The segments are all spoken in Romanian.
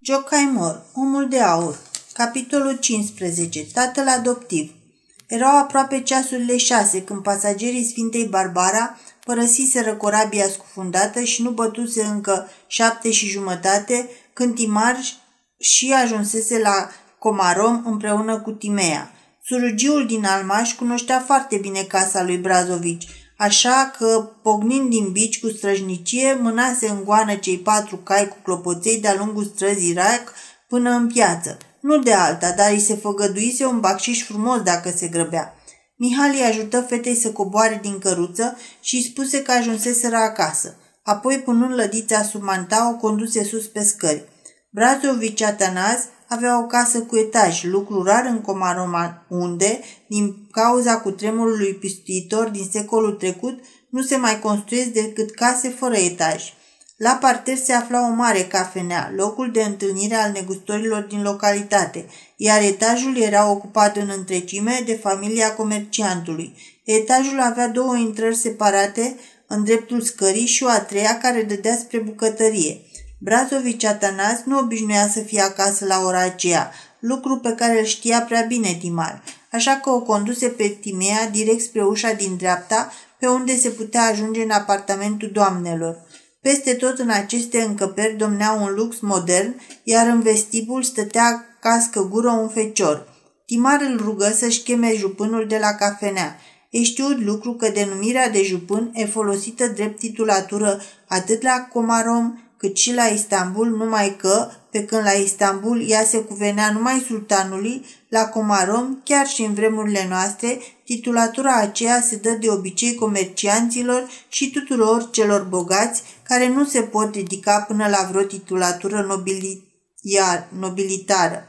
Jocaimor, omul de aur Capitolul 15 Tatăl adoptiv Erau aproape ceasurile șase când pasagerii Sfintei Barbara părăsiseră corabia scufundată și nu bătuse încă șapte și jumătate când Timar și ajunsese la Comarom împreună cu Timea. Surugiul din Almaș cunoștea foarte bine casa lui Brazovici, așa că, pognind din bici cu străjnicie, mânase în goană cei patru cai cu clopoței de-a lungul străzii Rac până în piață. Nu de alta, dar îi se făgăduise un bacșiș frumos dacă se grăbea. Mihali ajută fetei să coboare din căruță și îi spuse că ajunseseră acasă. Apoi, punând lădița sub manta, o conduse sus pe scări. Brazovici Atanaz avea o casă cu etaj, lucru rar în Comaroma, unde, din cauza cutremurului pistuitor din secolul trecut, nu se mai construiesc decât case fără etaj. La parter se afla o mare cafenea, locul de întâlnire al negustorilor din localitate, iar etajul era ocupat în întregime de familia comerciantului. Etajul avea două intrări separate în dreptul scării și o a treia care dădea spre bucătărie. Brazovici Atanas nu obișnuia să fie acasă la ora aceea, lucru pe care îl știa prea bine Timar, așa că o conduse pe Timea direct spre ușa din dreapta, pe unde se putea ajunge în apartamentul doamnelor. Peste tot în aceste încăperi domnea un lux modern, iar în vestibul stătea cască gură un fecior. Timar îl rugă să-și cheme jupânul de la cafenea. E știut lucru că denumirea de jupân e folosită drept titulatură atât la Comarom cât și la Istanbul, numai că, pe când la Istanbul ea se cuvenea numai sultanului, la Comarom, chiar și în vremurile noastre, titulatura aceea se dă de obicei comercianților și tuturor celor bogați care nu se pot ridica până la vreo titulatură nobilitară.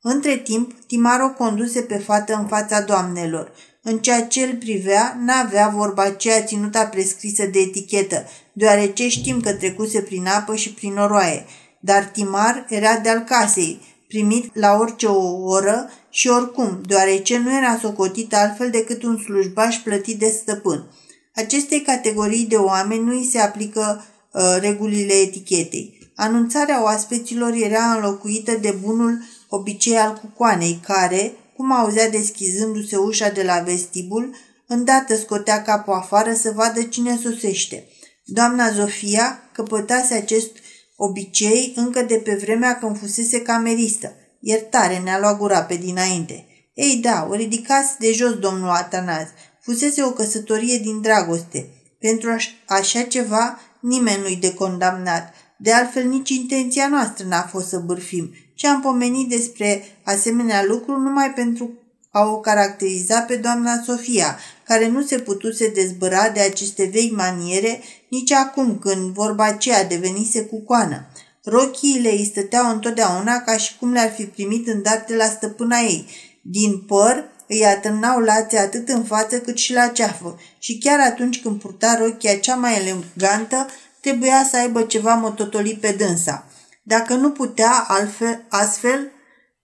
Între timp, Timaro conduse pe fată în fața doamnelor. În ceea ce îl privea, n-avea vorba aceea ținuta prescrisă de etichetă, deoarece știm că trecuse prin apă și prin oroaie. Dar Timar era de-al casei, primit la orice o oră și oricum, deoarece nu era socotit altfel decât un slujbaș plătit de stăpân. Acestei categorii de oameni nu îi se aplică uh, regulile etichetei. Anunțarea oaspeților era înlocuită de bunul obicei al cucoanei, care, cum auzea deschizându-se ușa de la vestibul, îndată scotea capul afară să vadă cine sosește. Doamna Zofia căpătase acest obicei încă de pe vremea când fusese cameristă. Iertare, ne-a luat gura pe dinainte. Ei da, o ridicați de jos, domnul Atanaz. Fusese o căsătorie din dragoste. Pentru așa ceva nimeni nu-i de condamnat. De altfel, nici intenția noastră n-a fost să bârfim, ci am pomenit despre asemenea lucru numai pentru a o caracteriza pe doamna Sofia, care nu se putuse dezbăra de aceste vechi maniere nici acum când vorba aceea devenise cu coană. Rochiile îi stăteau întotdeauna ca și cum le-ar fi primit în dar de la stăpâna ei. Din păr îi atârnau lațe atât în față cât și la ceafă și chiar atunci când purta rochia cea mai elegantă, trebuia să aibă ceva mototolit pe dânsa. Dacă nu putea altfel, astfel,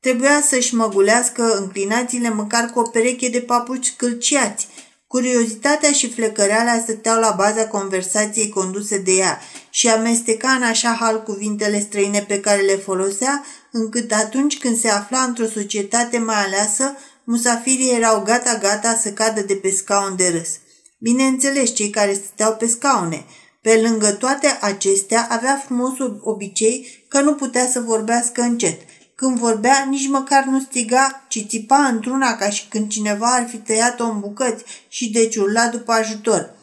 trebuia să-și măgulească înclinațiile măcar cu o pereche de papuci câlciați. Curiozitatea și flecăreala stăteau la baza conversației conduse de ea și amesteca în așa hal cuvintele străine pe care le folosea, încât atunci când se afla într-o societate mai aleasă, musafirii erau gata-gata să cadă de pe scaun de râs. Bineînțeles, cei care stăteau pe scaune – pe lângă toate acestea, avea frumosul obicei că nu putea să vorbească încet. Când vorbea, nici măcar nu striga, ci țipa într-una ca și când cineva ar fi tăiat-o în bucăți și deci urla după ajutor.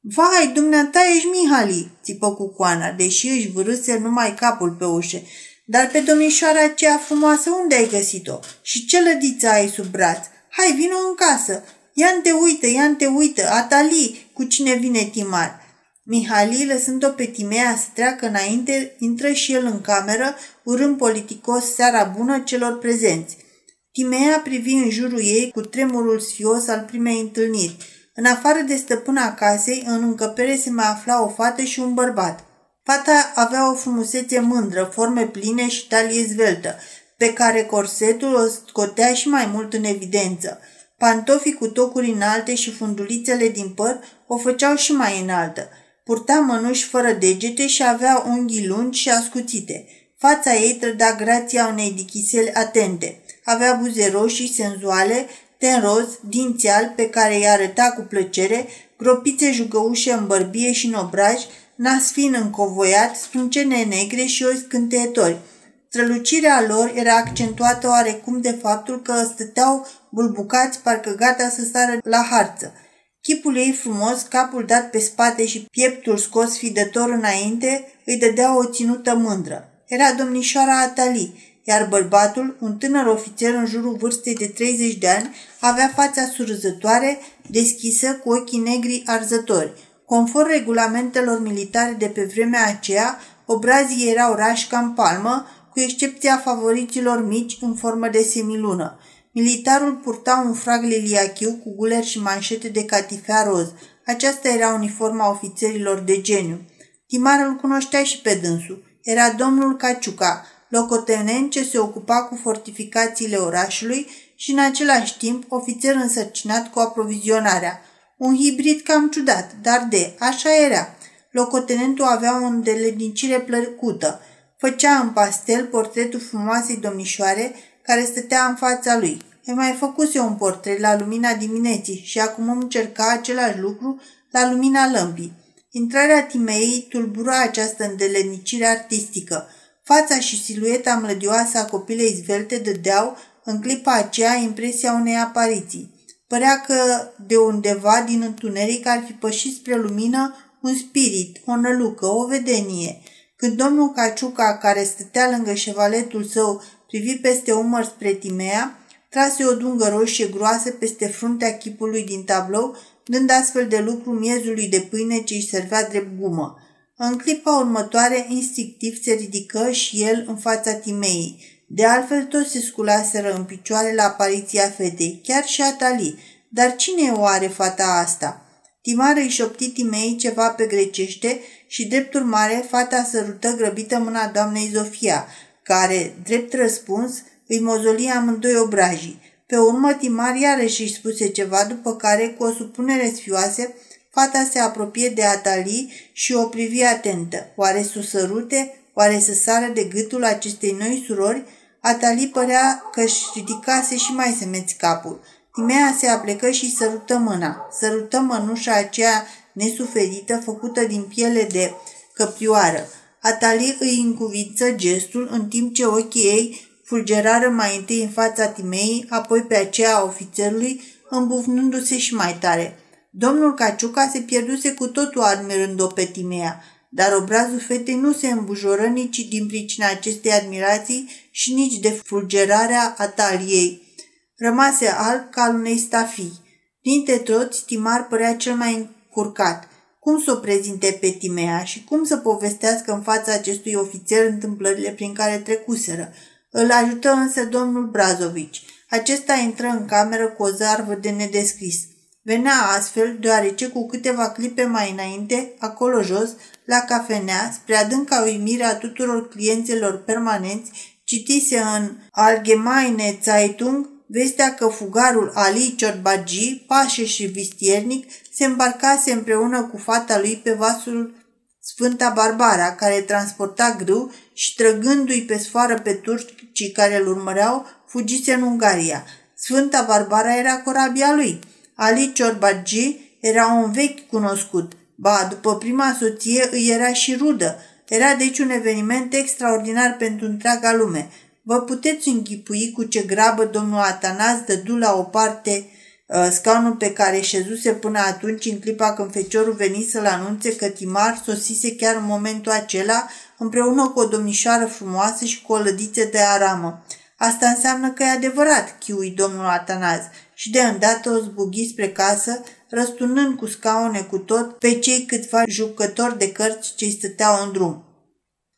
Vai, dumneata ești Mihali!" țipă cu coana, deși își vârâse numai capul pe ușă. Dar pe domnișoara aceea frumoasă unde ai găsit-o? Și ce lădiță ai sub braț? Hai, vină în casă! Ia te uită, ia te uită, Atali, cu cine vine Timar. Mihali, lăsând-o pe Timea să treacă înainte, intră și el în cameră, urând politicos seara bună celor prezenți. Timea privi în jurul ei cu tremurul sfios al primei întâlniri. În afară de stăpâna casei, în încăpere se mai afla o fată și un bărbat. Fata avea o frumusețe mândră, forme pline și talie zveltă, pe care corsetul o scotea și mai mult în evidență. Pantofii cu tocuri înalte și fundulițele din păr o făceau și mai înaltă. Purta mănuși fără degete și avea unghii lungi și ascuțite. Fața ei trăda grația unei dichiseli atente. Avea buze roșii, senzuale, ten roz, dinți albi pe care îi arăta cu plăcere, gropițe jugăușe în bărbie și în obraj, nas fin încovoiat, sprâncene negre și ochi scânteitori. Strălucirea lor era accentuată oarecum de faptul că stăteau bulbucați, parcă gata să sară la harță. Chipul ei frumos, capul dat pe spate și pieptul scos fidător înainte, îi dădea o ținută mândră. Era domnișoara Atali, iar bărbatul, un tânăr ofițer în jurul vârstei de 30 de ani, avea fața surzătoare, deschisă, cu ochii negri arzători. Conform regulamentelor militare de pe vremea aceea, obrazii erau rași ca în palmă, cu excepția favoriților mici în formă de semilună. Militarul purta un frag liliachiu cu guler și manșete de catifea roz. Aceasta era uniforma ofițerilor de geniu. Timar îl cunoștea și pe dânsul. Era domnul Caciuca, locotenent ce se ocupa cu fortificațiile orașului și în același timp ofițer însărcinat cu aprovizionarea. Un hibrid cam ciudat, dar de, așa era. Locotenentul avea o îndeletnicire plăcută. Făcea în pastel portretul frumoasei domnișoare care stătea în fața lui. Îi mai făcuse un portret la lumina dimineții și acum îmi încerca același lucru la lumina lămpii. Intrarea Timei tulbura această îndelenicire artistică. Fața și silueta mlădioasă a copilei zvelte dădeau, în clipa aceea, impresia unei apariții. Părea că de undeva din întuneric ar fi pășit spre lumină un spirit, o nălucă, o vedenie. Când domnul Caciuca, care stătea lângă șevaletul său, privi peste umăr spre Timea, trase o dungă roșie groasă peste fruntea chipului din tablou, dând astfel de lucru miezului de pâine ce îi servea drept gumă. În clipa următoare, instinctiv se ridică și el în fața Timeii. De altfel, toți se sculaseră în picioare la apariția fetei, chiar și Atali. Dar cine o are fata asta? Timară îi șopti Timei ceva pe grecește și, drept urmare, fata sărută grăbită mâna doamnei Zofia, care, drept răspuns, îi mozoli amândoi obrajii. Pe urmă, Timar iarăși își spuse ceva, după care, cu o supunere sfioasă, fata se apropie de Atali și o privi atentă. Oare să sărute? Oare să sară de gâtul acestei noi surori? Atali părea că își ridicase și mai semeți capul. Timea se aplecă și sărută mâna. Sărută mănușa aceea nesuferită, făcută din piele de căprioară. Atali îi încuvință gestul în timp ce ochii ei fulgerară mai întâi în fața Timei, apoi pe aceea a ofițerului, îmbufnându-se și mai tare. Domnul Caciuca se pierduse cu totul admirând-o pe Timea, dar obrazul fetei nu se îmbujoră nici din pricina acestei admirații și nici de fulgerarea ataliei. Rămase alb ca al unei stafii. Dintre toți, Timar părea cel mai încurcat. Cum să o prezinte pe Timea și cum să povestească în fața acestui ofițer întâmplările prin care trecuseră, îl ajută însă domnul Brazovici. Acesta intră în cameră cu o zarvă de nedescris. Venea astfel, deoarece cu câteva clipe mai înainte, acolo jos, la cafenea, spre adânca uimire a tuturor clienților permanenți, citise în Algemeine Zeitung vestea că fugarul Ali Ciorbagi, pașe și vistiernic, se îmbarcase împreună cu fata lui pe vasul Sfânta Barbara, care transporta grâu și trăgându-i pe sfoară pe turcii care îl urmăreau, fugise în Ungaria. Sfânta Barbara era corabia lui. Ali Ciorbagi era un vechi cunoscut. Ba, după prima soție îi era și rudă. Era deci un eveniment extraordinar pentru întreaga lume. Vă puteți închipui cu ce grabă domnul Atanas dădu la o parte Uh, scaunul pe care șezuse până atunci în clipa când feciorul veni să-l anunțe că Timar sosise chiar în momentul acela împreună cu o domnișoară frumoasă și cu o lădiță de aramă. Asta înseamnă că e adevărat, chiui domnul Atanaz și de îndată o zbughi spre casă, răsturnând cu scaune cu tot pe cei câțiva jucători de cărți ce-i stăteau în drum.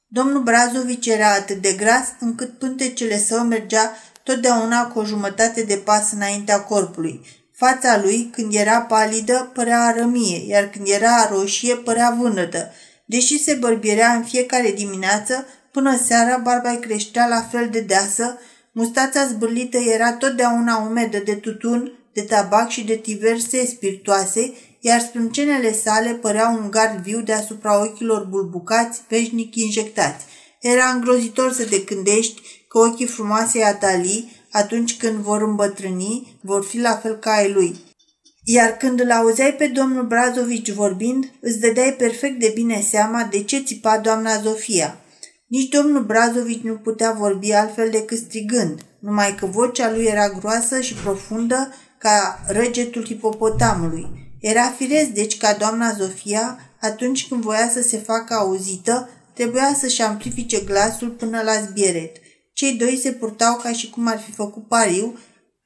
Domnul Brazovici era atât de gras încât pântecele său mergea totdeauna cu o jumătate de pas înaintea corpului, Fața lui, când era palidă, părea arămie, iar când era roșie, părea vânătă. Deși se bărbierea în fiecare dimineață, până seara barba îi creștea la fel de deasă, mustața zbârlită era totdeauna umedă de tutun, de tabac și de diverse spiritoase, iar sprâncenele sale păreau un gard viu deasupra ochilor bulbucați, veșnic injectați. Era îngrozitor să te gândești că ochii frumoasei Atali, atunci când vor îmbătrâni, vor fi la fel ca ai lui. Iar când îl auzeai pe domnul Brazovici vorbind, îți dădeai perfect de bine seama de ce țipa doamna Zofia. Nici domnul Brazovici nu putea vorbi altfel decât strigând, numai că vocea lui era groasă și profundă ca răgetul hipopotamului. Era firesc, deci, ca doamna Zofia, atunci când voia să se facă auzită, trebuia să-și amplifice glasul până la zbieret. Cei doi se purtau ca și cum ar fi făcut pariu,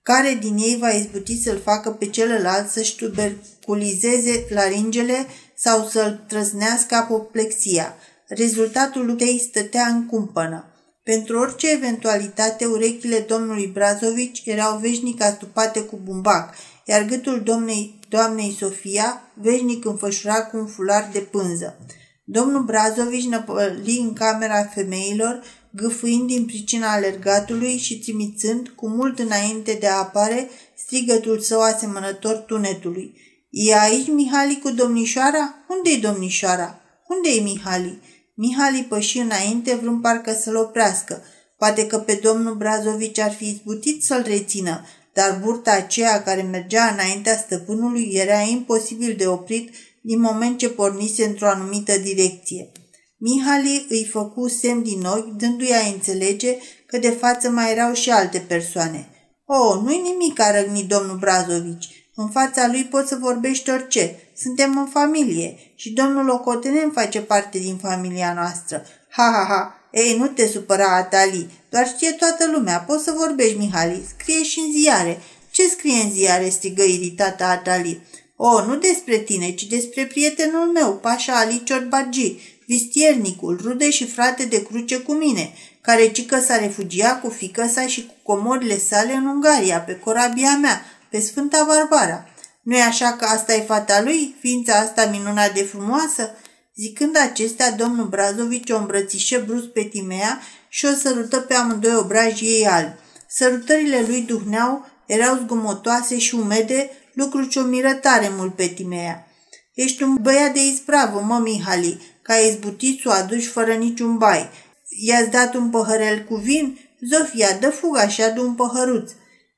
care din ei va izbuti să-l facă pe celălalt să-și tuberculizeze laringele sau să-l trăznească apoplexia. Rezultatul luptei stătea în cumpănă. Pentru orice eventualitate, urechile domnului Brazovici erau veșnic astupate cu bumbac, iar gâtul domnei, doamnei Sofia veșnic înfășurat cu un fular de pânză. Domnul Brazovici năpăli în camera femeilor, gâfâind din pricina alergatului și trimițând, cu mult înainte de a apare, strigătul său asemănător tunetului. E aici Mihali cu domnișoara? Unde-i domnișoara? Unde-i Mihali?" Mihali păși înainte, vrând parcă să-l oprească. Poate că pe domnul Brazovici ar fi izbutit să-l rețină, dar burta aceea care mergea înaintea stăpânului era imposibil de oprit din moment ce pornise într-o anumită direcție. Mihali îi făcu semn din ochi, dându-i a înțelege că de față mai erau și alte persoane. O, oh, nu-i nimic, a răgnit domnul Brazovici. În fața lui poți să vorbești orice. Suntem în familie și domnul Locotenent face parte din familia noastră. Ha, ha, ha! Ei, nu te supăra, Atali, doar știe toată lumea. Poți să vorbești, Mihali. Scrie și în ziare. Ce scrie în ziare?" strigă iritată Atali. O, nu despre tine, ci despre prietenul meu, Pașa Ali Ciorbagi, vistiernicul, rude și frate de cruce cu mine, care cică s-a refugiat cu fică sa și cu comorile sale în Ungaria, pe corabia mea, pe Sfânta Barbara. Nu-i așa că asta e fata lui, ființa asta minunat de frumoasă? Zicând acestea, domnul Brazovici o îmbrățișă brusc pe Timea și o sărută pe amândoi obrajii ei albi. Sărutările lui duhneau, erau zgomotoase și umede, lucru ce o miră tare mult pe Timea. Ești un băiat de ispravă, mă, Mihali, ca izbutit să o aduci fără niciun bai. I-ați dat un păhărel cu vin? Zofia, dă fuga și adu un păhăruț.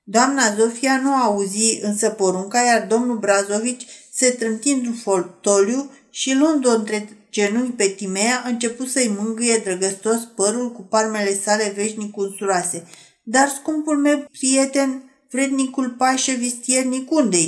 Doamna Zofia nu auzi însă porunca, iar domnul Brazovici se trânti în fotoliu și luând-o între genunchi pe Timea, a început să-i mângâie drăgăstos părul cu palmele sale veșnic unsuroase. Dar scumpul meu prieten, vrednicul pașă vistiernic, unde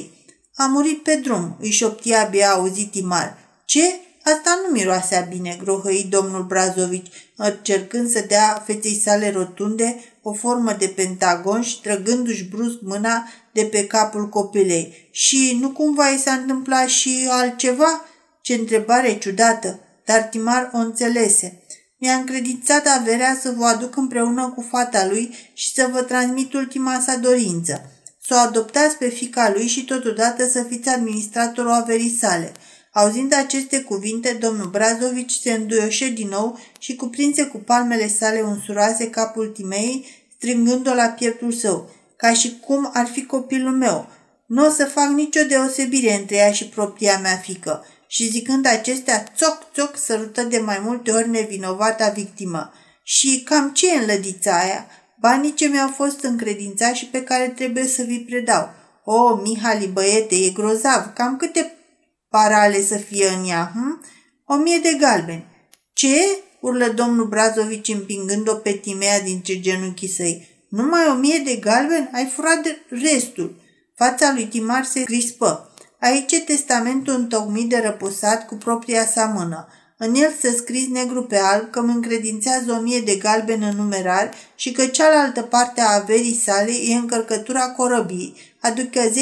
A murit pe drum, îi șoptia abia auzit Timar. Ce? Asta nu miroasea bine, grohăi domnul Brazovici, încercând să dea feței sale rotunde o formă de pentagon și trăgându-și brusc mâna de pe capul copilei. Și nu cumva i s-a întâmplat și altceva? Ce întrebare ciudată, dar Timar o înțelese. Mi-a încredințat averea să vă aduc împreună cu fata lui și să vă transmit ultima sa dorință. Să o adoptați pe fica lui și totodată să fiți administratorul averii sale – Auzind aceste cuvinte, domnul Brazovici se înduioșe din nou și cuprinse cu palmele sale unsuroase capul Timei, strângând-o la pieptul său, ca și cum ar fi copilul meu. Nu o să fac nicio deosebire între ea și propria mea fică. Și zicând acestea, țoc, țoc, sărută de mai multe ori nevinovata victimă. Și cam ce e în lădița aia? Banii ce mi-au fost încredințați și pe care trebuie să vi predau. O, Mihali, băiete, e grozav. Cam câte parale să fie în ea, hm? O mie de galbeni. Ce? urlă domnul Brazovici împingând-o pe Timea dintre genunchii săi. Numai o mie de galbeni? Ai furat de restul. Fața lui Timar se crispă. Aici e testamentul întocmit de răposat cu propria sa mână. În el se scris negru pe alb că îmi încredințează o mie de galbeni în numerar și că cealaltă parte a averii sale e încărcătura corăbii, adică 10.000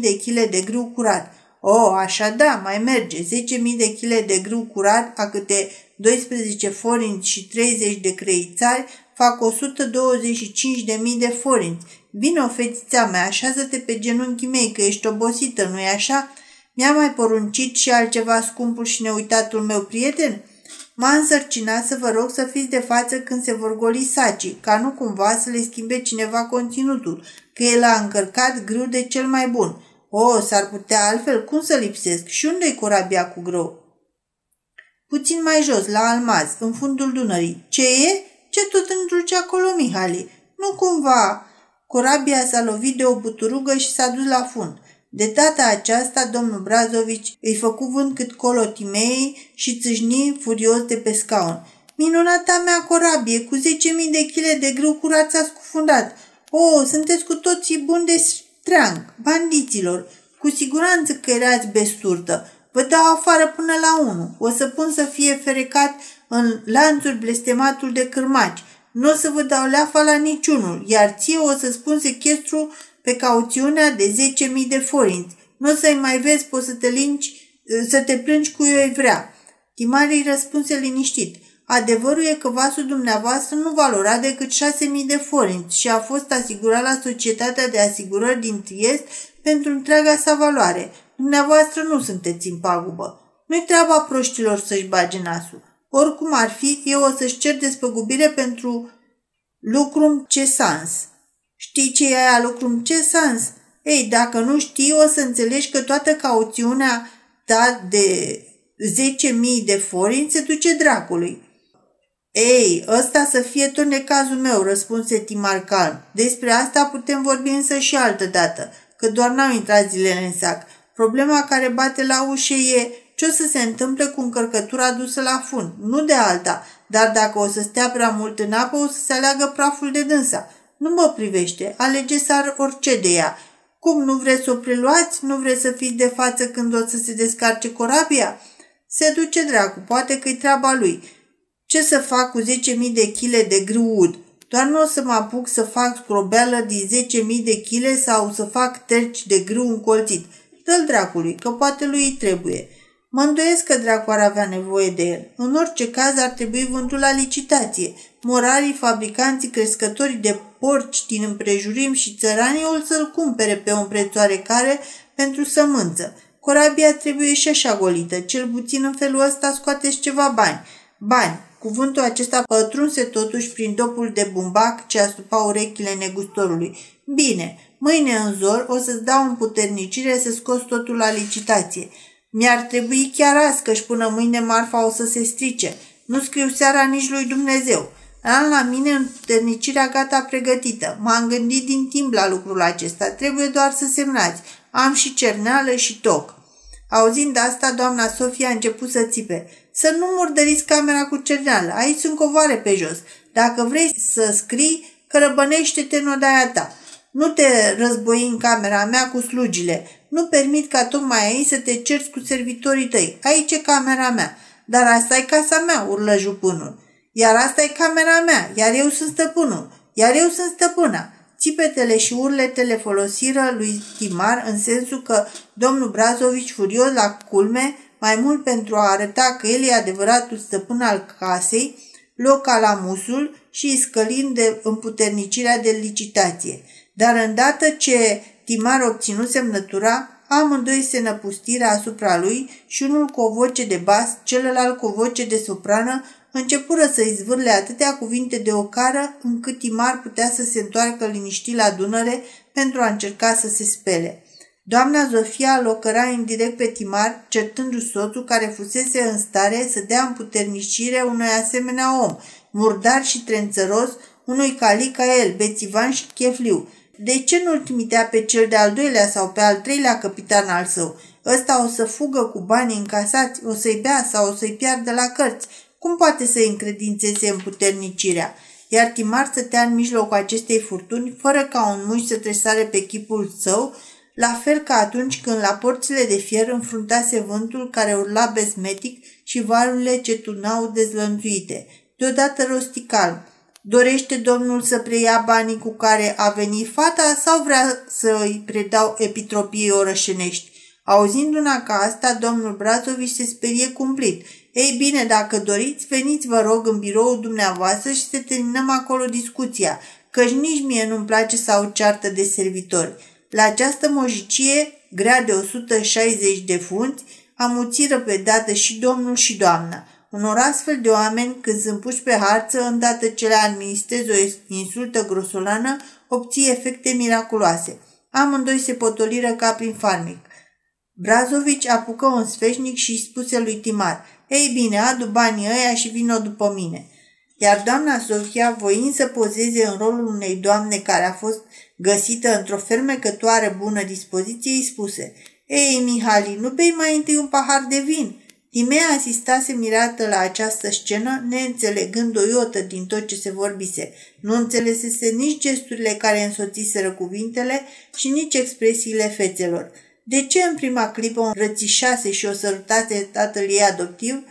de chile de grâu curat. Oh, așa da, mai merge. 10.000 de chile de grâu curat, a câte 12 forinți și 30 de creițari, fac 125.000 de forinți. Vino, fetița mea, așează-te pe genunchii mei, că ești obosită, nu-i așa? Mi-a mai poruncit și altceva scumpul și neuitatul meu prieten? M-a însărcinat să vă rog să fiți de față când se vor goli sacii, ca nu cumva să le schimbe cineva conținutul, că el a încărcat grâu de cel mai bun. O, s-ar putea altfel? Cum să lipsesc? Și unde-i corabia cu grâu? Puțin mai jos, la Almaz, în fundul Dunării. Ce e? Ce tot întruce acolo, Mihali? Nu cumva... Corabia s-a lovit de o buturugă și s-a dus la fund. De data aceasta, domnul Brazovici îi făcu vânt cât colo Timei și țâșni furios de pe scaun. Minunata mea corabie, cu 10.000 de chile de grâu curat s-a scufundat. O, oh, sunteți cu toții buni de streang, bandiților. Cu siguranță că erați besturtă. Vă dau afară până la unu. O să pun să fie ferecat în lanțuri blestematul de cârmaci. Nu o să vă dau leafa la niciunul, iar ție o să spun sechestru pe cauțiunea de 10.000 de forinți. Nu o să-i mai vezi, poți să te linci, să te plângi cu eu vrea. Timarii răspunse liniștit. Adevărul e că vasul dumneavoastră nu valora decât 6.000 de forinți și a fost asigurat la Societatea de Asigurări din Triest pentru întreaga sa valoare. Dumneavoastră nu sunteți în pagubă. Nu-i treaba proștilor să-și bage nasul. Oricum ar fi, eu o să-și cer despăgubire pentru lucrum cesans. Știi ce e aia lucrum cesans? Ei, dacă nu știi, o să înțelegi că toată cauțiunea ta de 10.000 de forinți se duce dracului. Ei, ăsta să fie tot necazul meu, răspunse Timar calm. Despre asta putem vorbi însă și altă dată, că doar n-au intrat zilele în sac. Problema care bate la ușă e ce o să se întâmple cu încărcătura dusă la fund, nu de alta, dar dacă o să stea prea mult în apă, o să se aleagă praful de dânsa. Nu mă privește, alege ar orice de ea. Cum, nu vreți să o preluați? Nu vreți să fiți de față când o să se descarce corabia? Se duce dracu, poate că-i treaba lui. Ce să fac cu 10.000 de chile de grâu Doar nu o să mă apuc să fac scrobeală din 10.000 de chile sau să fac terci de grâu încolțit. Dă-l dracului, că poate lui îi trebuie. Mă îndoiesc că dracu ar avea nevoie de el. În orice caz ar trebui vândul la licitație. Morarii, fabricanții, crescătorii de porci din împrejurim și țăranii o să-l cumpere pe un preț oarecare pentru sămânță. Corabia trebuie și așa golită, cel puțin în felul ăsta scoateți ceva bani. Bani, Cuvântul acesta pătrunse totuși prin dopul de bumbac ce astupa urechile negustorului. Bine, mâine în zor o să-ți dau împuternicire să scoți totul la licitație. Mi-ar trebui chiar azi că și până mâine marfa o să se strice. Nu scriu seara nici lui Dumnezeu. Am la mine împuternicirea gata pregătită. M-am gândit din timp la lucrul acesta. Trebuie doar să semnați. Am și cerneală și toc. Auzind asta, doamna Sofia a început să țipe. Să nu murdăriți camera cu cerneală. Aici sunt covoare pe jos. Dacă vrei să scrii, cărăbănește-te în odaia ta. Nu te război în camera mea cu slugile. Nu permit ca tocmai aici să te cerți cu servitorii tăi. Aici e camera mea. Dar asta e casa mea, urlă jupânul. Iar asta e camera mea, iar eu sunt stăpânul. Iar eu sunt stăpâna. Țipetele și urletele folosiră lui Timar în sensul că domnul Brazovici, furios la culme, mai mult pentru a arăta că el e adevăratul stăpân al casei, la musul și scălind de împuternicirea de licitație. Dar îndată ce Timar obținu semnătura, amândoi se năpustiră asupra lui și unul cu o voce de bas, celălalt cu o voce de soprană, începură să izvârle atâtea cuvinte de ocară încât Timar putea să se întoarcă liniștit la Dunăre pentru a încerca să se spele. Doamna Zofia locăra indirect pe Timar, certându-și soțul care fusese în stare să dea împuternicire unui asemenea om, murdar și trențăros, unui cali ca el, bețivan și chefliu. De ce nu-l trimitea pe cel de-al doilea sau pe al treilea capitan al său? Ăsta o să fugă cu banii încasați, o să-i bea sau o să-i piardă la cărți. Cum poate să-i încredințeze împuternicirea? Iar Timar stătea în mijlocul acestei furtuni, fără ca un muș să tresare pe chipul său, la fel ca atunci când la porțile de fier înfruntase vântul care urla bezmetic și valurile ce tunau dezlănțuite. Deodată rostical. Dorește domnul să preia banii cu care a venit fata sau vrea să îi predau epitropiei orășenești? Auzind una ca asta, domnul Brazovici se sperie cumplit. Ei bine, dacă doriți, veniți, vă rog, în biroul dumneavoastră și să terminăm acolo discuția, căci nici mie nu-mi place să au ceartă de servitori. La această mojicie, grea de 160 de funți, amuțiră pe dată și domnul și doamna. Unor astfel de oameni, când sunt puși pe harță, îndată ce le administrezi o insultă grosolană, obții efecte miraculoase. Amândoi se potoliră ca prin farmic. Brazovici apucă un sfeșnic și îi spuse lui Timar, Ei bine, adu banii ăia și vină după mine. Iar doamna Sofia, voind să pozeze în rolul unei doamne care a fost găsită într-o fermecătoare bună dispoziție, îi spuse Ei, Mihali, nu bei mai întâi un pahar de vin?" Timea asistase mirată la această scenă, neînțelegând o iotă din tot ce se vorbise. Nu înțelesese nici gesturile care însoțiseră cuvintele și nici expresiile fețelor. De ce în prima clipă o înrățișase și o sărutase tatăl ei adoptiv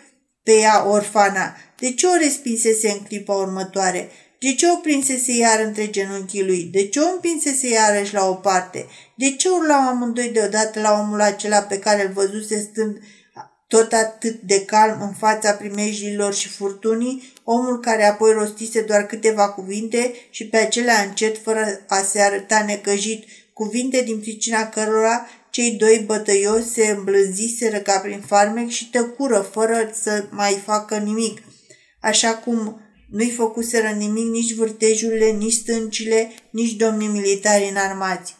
pe ea orfana? De ce o respinsese în clipa următoare? De ce o prinsese iar între genunchii lui? De ce o împinsese iarăși la o parte? De ce urlau amândoi deodată la omul acela pe care îl văzuse stând tot atât de calm în fața primejdilor și furtunii, omul care apoi rostise doar câteva cuvinte și pe acelea încet, fără a se arăta necăjit, cuvinte din pricina cărora cei doi bătăioși se îmblânziseră ca prin farmec și tăcură fără să mai facă nimic, așa cum nu-i făcuseră nimic nici vârtejurile, nici stâncile, nici domnii militari înarmați.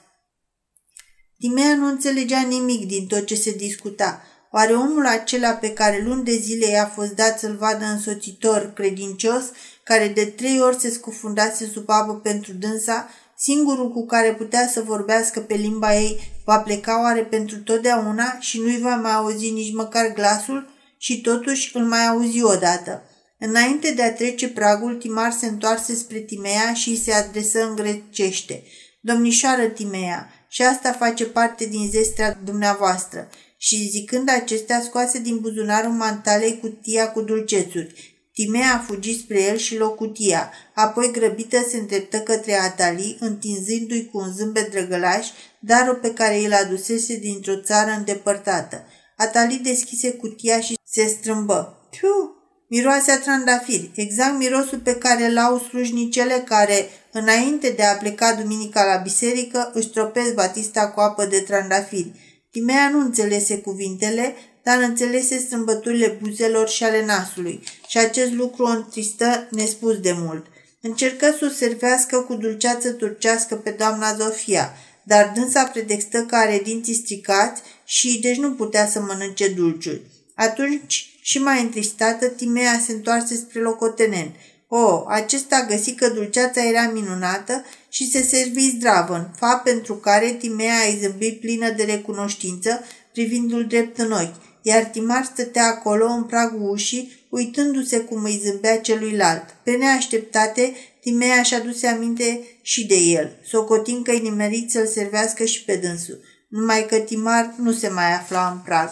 Timea nu înțelegea nimic din tot ce se discuta. Oare omul acela pe care luni de zile i-a fost dat să-l vadă însoțitor credincios, care de trei ori se scufundase sub apă pentru dânsa, singurul cu care putea să vorbească pe limba ei, va pleca oare pentru totdeauna și nu-i va mai auzi nici măcar glasul și totuși îl mai auzi odată. Înainte de a trece pragul, Timar se întoarse spre Timea și îi se adresă în grecește. Domnișoară Timea, și asta face parte din zestrea dumneavoastră. Și zicând acestea, scoase din buzunarul mantalei cutia cu dulcețuri. Timea a fugit spre el și lua cutia, apoi grăbită se îndreptă către Atali, întinzându-i cu un zâmbet drăgălaș darul pe care îl adusese dintr-o țară îndepărtată. Atali deschise cutia și se strâmbă. Piu! Miroase a trandafiri, exact mirosul pe care l-au slujnicele care, înainte de a pleca duminica la biserică, își tropesc batista cu apă de trandafiri. Timea nu înțelese cuvintele, dar înțelese strâmbăturile buzelor și ale nasului și acest lucru o întristă nespus de mult. Încercă să o servească cu dulceață turcească pe doamna Zofia, dar dânsa predextă că are dinții stricați și deci nu putea să mănânce dulciuri. Atunci și mai întristată, Timea se întoarse spre locotenent. O, acesta găsi că dulceața era minunată și se servi zdravăn, fapt pentru care Timea a zâmbit plină de recunoștință, privindu-l drept în ochi, iar Timar stătea acolo în pragul ușii, uitându-se cum îi zâmbea celuilalt. Pe neașteptate, Timea și-a dus aminte și de el, socotind că-i nimerit să-l servească și pe dânsul, numai că Timar nu se mai afla în prag.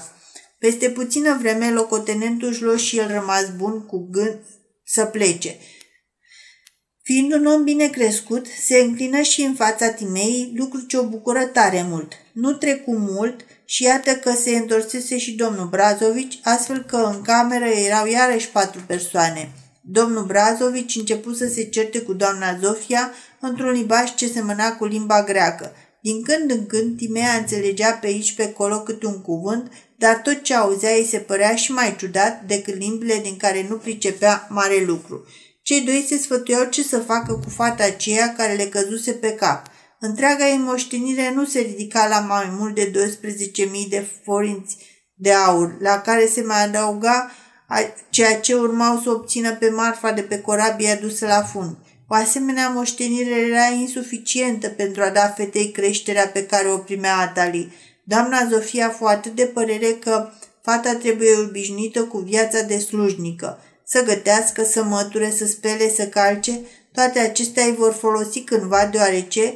Peste puțină vreme, locotenentul își luă și el rămas bun cu gând să plece. Fiind un om bine crescut, se înclină și în fața Timei, lucru ce o bucură tare mult. Nu trecu mult și iată că se întorsese și domnul Brazovici, astfel că în cameră erau iarăși patru persoane. Domnul Brazovici început să se certe cu doamna Zofia într-un limbaj ce semăna cu limba greacă. Din când în când, Timea înțelegea pe aici pe acolo câte un cuvânt, dar tot ce auzea îi se părea și mai ciudat decât limbile din care nu pricepea mare lucru. Cei doi se sfătuiau ce să facă cu fata aceea care le căzuse pe cap. Întreaga ei moștenire nu se ridica la mai mult de 12.000 de forinți de aur, la care se mai adăuga ceea ce urmau să obțină pe marfa de pe corabie adusă la fund. O asemenea moștenire era insuficientă pentru a da fetei creșterea pe care o primea Atali. Doamna Zofia fu atât de părere că fata trebuie obișnuită cu viața de slujnică. Să gătească, să măture, să spele, să calce, toate acestea îi vor folosi cândva, deoarece,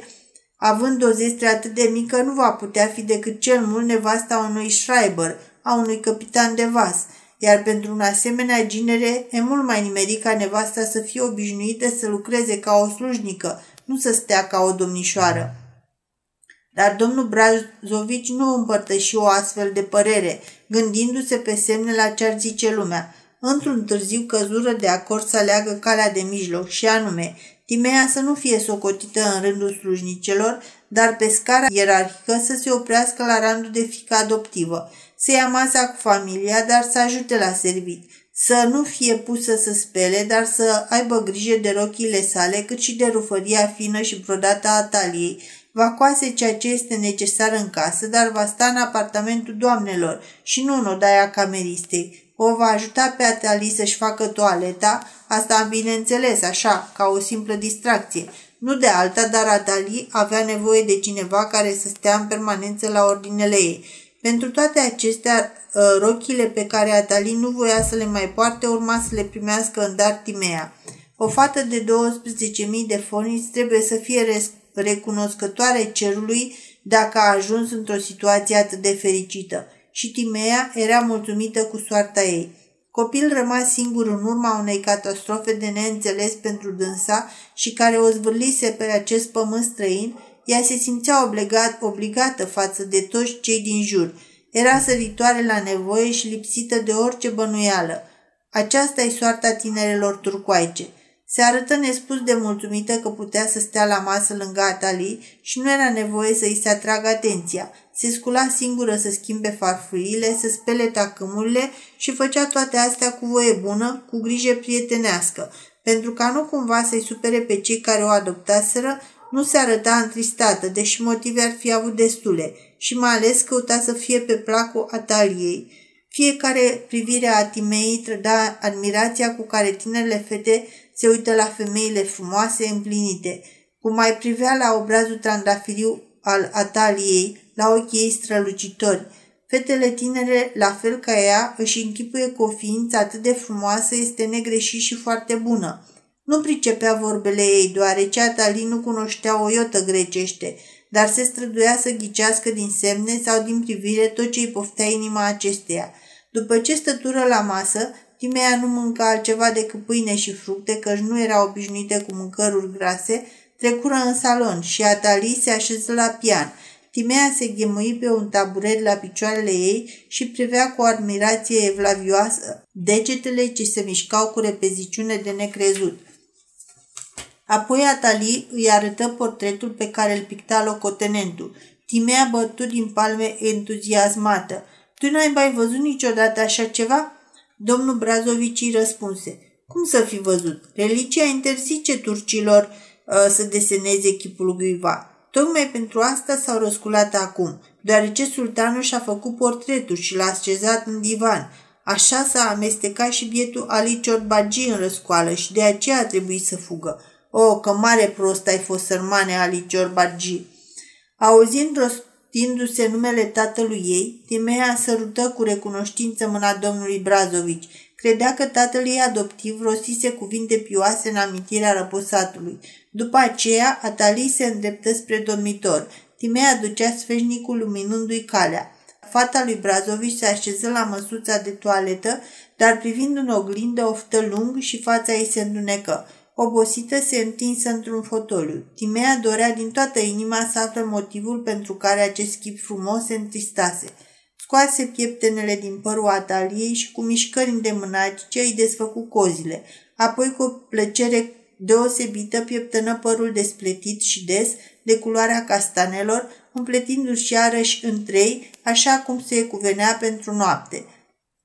având o zestre atât de mică, nu va putea fi decât cel mult nevasta unui Schreiber, a unui capitan de vas – iar pentru un asemenea ginere e mult mai nimerit ca nevasta să fie obișnuită să lucreze ca o slujnică, nu să stea ca o domnișoară. Dar domnul Brazovici nu împărtăși o astfel de părere, gândindu-se pe semne la ce ar zice lumea. Într-un târziu căzură de acord să aleagă calea de mijloc și anume, Timea să nu fie socotită în rândul slujnicelor, dar pe scara ierarhică să se oprească la randul de fică adoptivă să ia masa cu familia, dar să ajute la servit, să nu fie pusă să spele, dar să aibă grijă de rochile sale, cât și de rufăria fină și brodată a taliei. Va coase ceea ce este necesar în casă, dar va sta în apartamentul doamnelor și nu în odaia cameristei. O va ajuta pe Atali să-și facă toaleta, asta bineînțeles, așa, ca o simplă distracție. Nu de alta, dar Atali avea nevoie de cineva care să stea în permanență la ordinele ei. Pentru toate acestea, ă, rochile pe care Atali nu voia să le mai poarte urma să le primească în dar Timea. O fată de 12.000 de foniți trebuie să fie recunoscătoare cerului dacă a ajuns într-o situație atât de fericită. Și Timea era mulțumită cu soarta ei. Copil rămas singur în urma unei catastrofe de neînțeles pentru dânsa și care o zvârlise pe acest pământ străin, ea se simțea obligat, obligată față de toți cei din jur. Era săritoare la nevoie și lipsită de orice bănuială. Aceasta e soarta tinerelor turcoaice. Se arătă nespus de mulțumită că putea să stea la masă lângă Atali și nu era nevoie să îi se atragă atenția. Se scula singură să schimbe farfurile, să spele tacâmurile și făcea toate astea cu voie bună, cu grijă prietenească. Pentru ca nu cumva să-i supere pe cei care o adoptaseră, nu se arăta întristată, deși motive ar fi avut destule și mai ales căuta să fie pe placul Ataliei. Fiecare privire a Timei trăda admirația cu care tinerele fete se uită la femeile frumoase împlinite, cum mai privea la obrazul trandafiriu al Ataliei, la ochii ei strălucitori. Fetele tinere, la fel ca ea, își închipuie că o ființă atât de frumoasă este negreșit și foarte bună. Nu pricepea vorbele ei, deoarece Atali nu cunoștea o iotă grecește, dar se străduia să ghicească din semne sau din privire tot ce îi poftea inima acesteia. După ce stătură la masă, Timea nu mânca altceva decât pâine și fructe, căci nu era obișnuită cu mâncăruri grase, trecură în salon și Atali se așeză la pian. Timea se ghemui pe un taburet la picioarele ei și privea cu admirație evlavioasă degetele ce se mișcau cu repeziciune de necrezut. Apoi Atali îi arătă portretul pe care îl picta locotenentul. Timea bătut din palme entuziasmată. Tu n-ai mai văzut niciodată așa ceva?" Domnul Brazovici răspunse. Cum să fi văzut? Religia interzice turcilor uh, să deseneze chipul Guiva. Tocmai pentru asta s-au răsculat acum, deoarece sultanul și-a făcut portretul și l-a așezat în divan. Așa s-a amestecat și bietul Ali Ciorbagi în răscoală și de aceea a trebuit să fugă. O, că mare prost ai fost, sărmane Ali Ciorbagi! Auzind rostindu-se numele tatălui ei, Timea sărută cu recunoștință mâna domnului Brazovici. Credea că tatăl ei adoptiv rostise cuvinte pioase în amintirea răposatului. După aceea, Atali se îndreptă spre dormitor. Timea ducea sfeșnicul luminându-i calea. Fata lui Brazovici se așeză la măsuța de toaletă, dar privind în oglindă oftă lung și fața ei se îndunecă. Obosită se întinsă într-un fotoliu. Timea dorea din toată inima să afle motivul pentru care acest chip frumos se întristase. Scoase pieptenele din părul ataliei și cu mișcări îndemânagice îi desfăcu cozile. Apoi cu o plăcere deosebită pieptănă părul despletit și des, de culoarea castanelor, împletindu-și iarăși în trei, așa cum se cuvenea pentru noapte.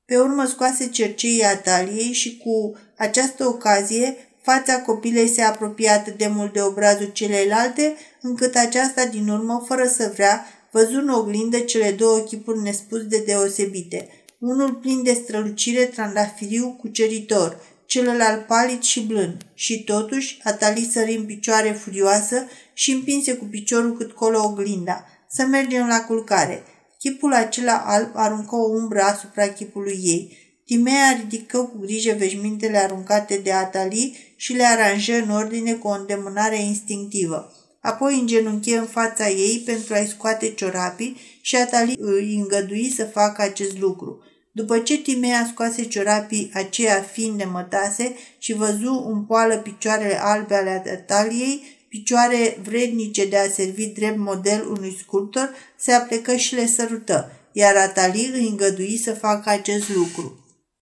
Pe urmă scoase cerceii ataliei și cu această ocazie Fața copilei se apropia atât de mult de obrazul celelalte, încât aceasta din urmă, fără să vrea, văzu în oglindă cele două chipuri nespus de deosebite. Unul plin de strălucire trandafiriu cuceritor, celălalt palid și blând. Și totuși, Atali sări în picioare furioasă și împinse cu piciorul cât colo oglinda. Să mergem la culcare. Chipul acela alb aruncă o umbră asupra chipului ei. Timea ridică cu grijă veșmintele aruncate de Atali și le aranjă în ordine cu o îndemânare instinctivă. Apoi îngenunche în fața ei pentru a-i scoate ciorapii și Atali îi îngădui să facă acest lucru. După ce Timea scoase ciorapii aceia fiind mătase și văzu în poală picioarele albe ale Ataliei, picioare vrednice de a servi drept model unui sculptor, se aplecă și le sărută, iar Atali îi îngădui să facă acest lucru.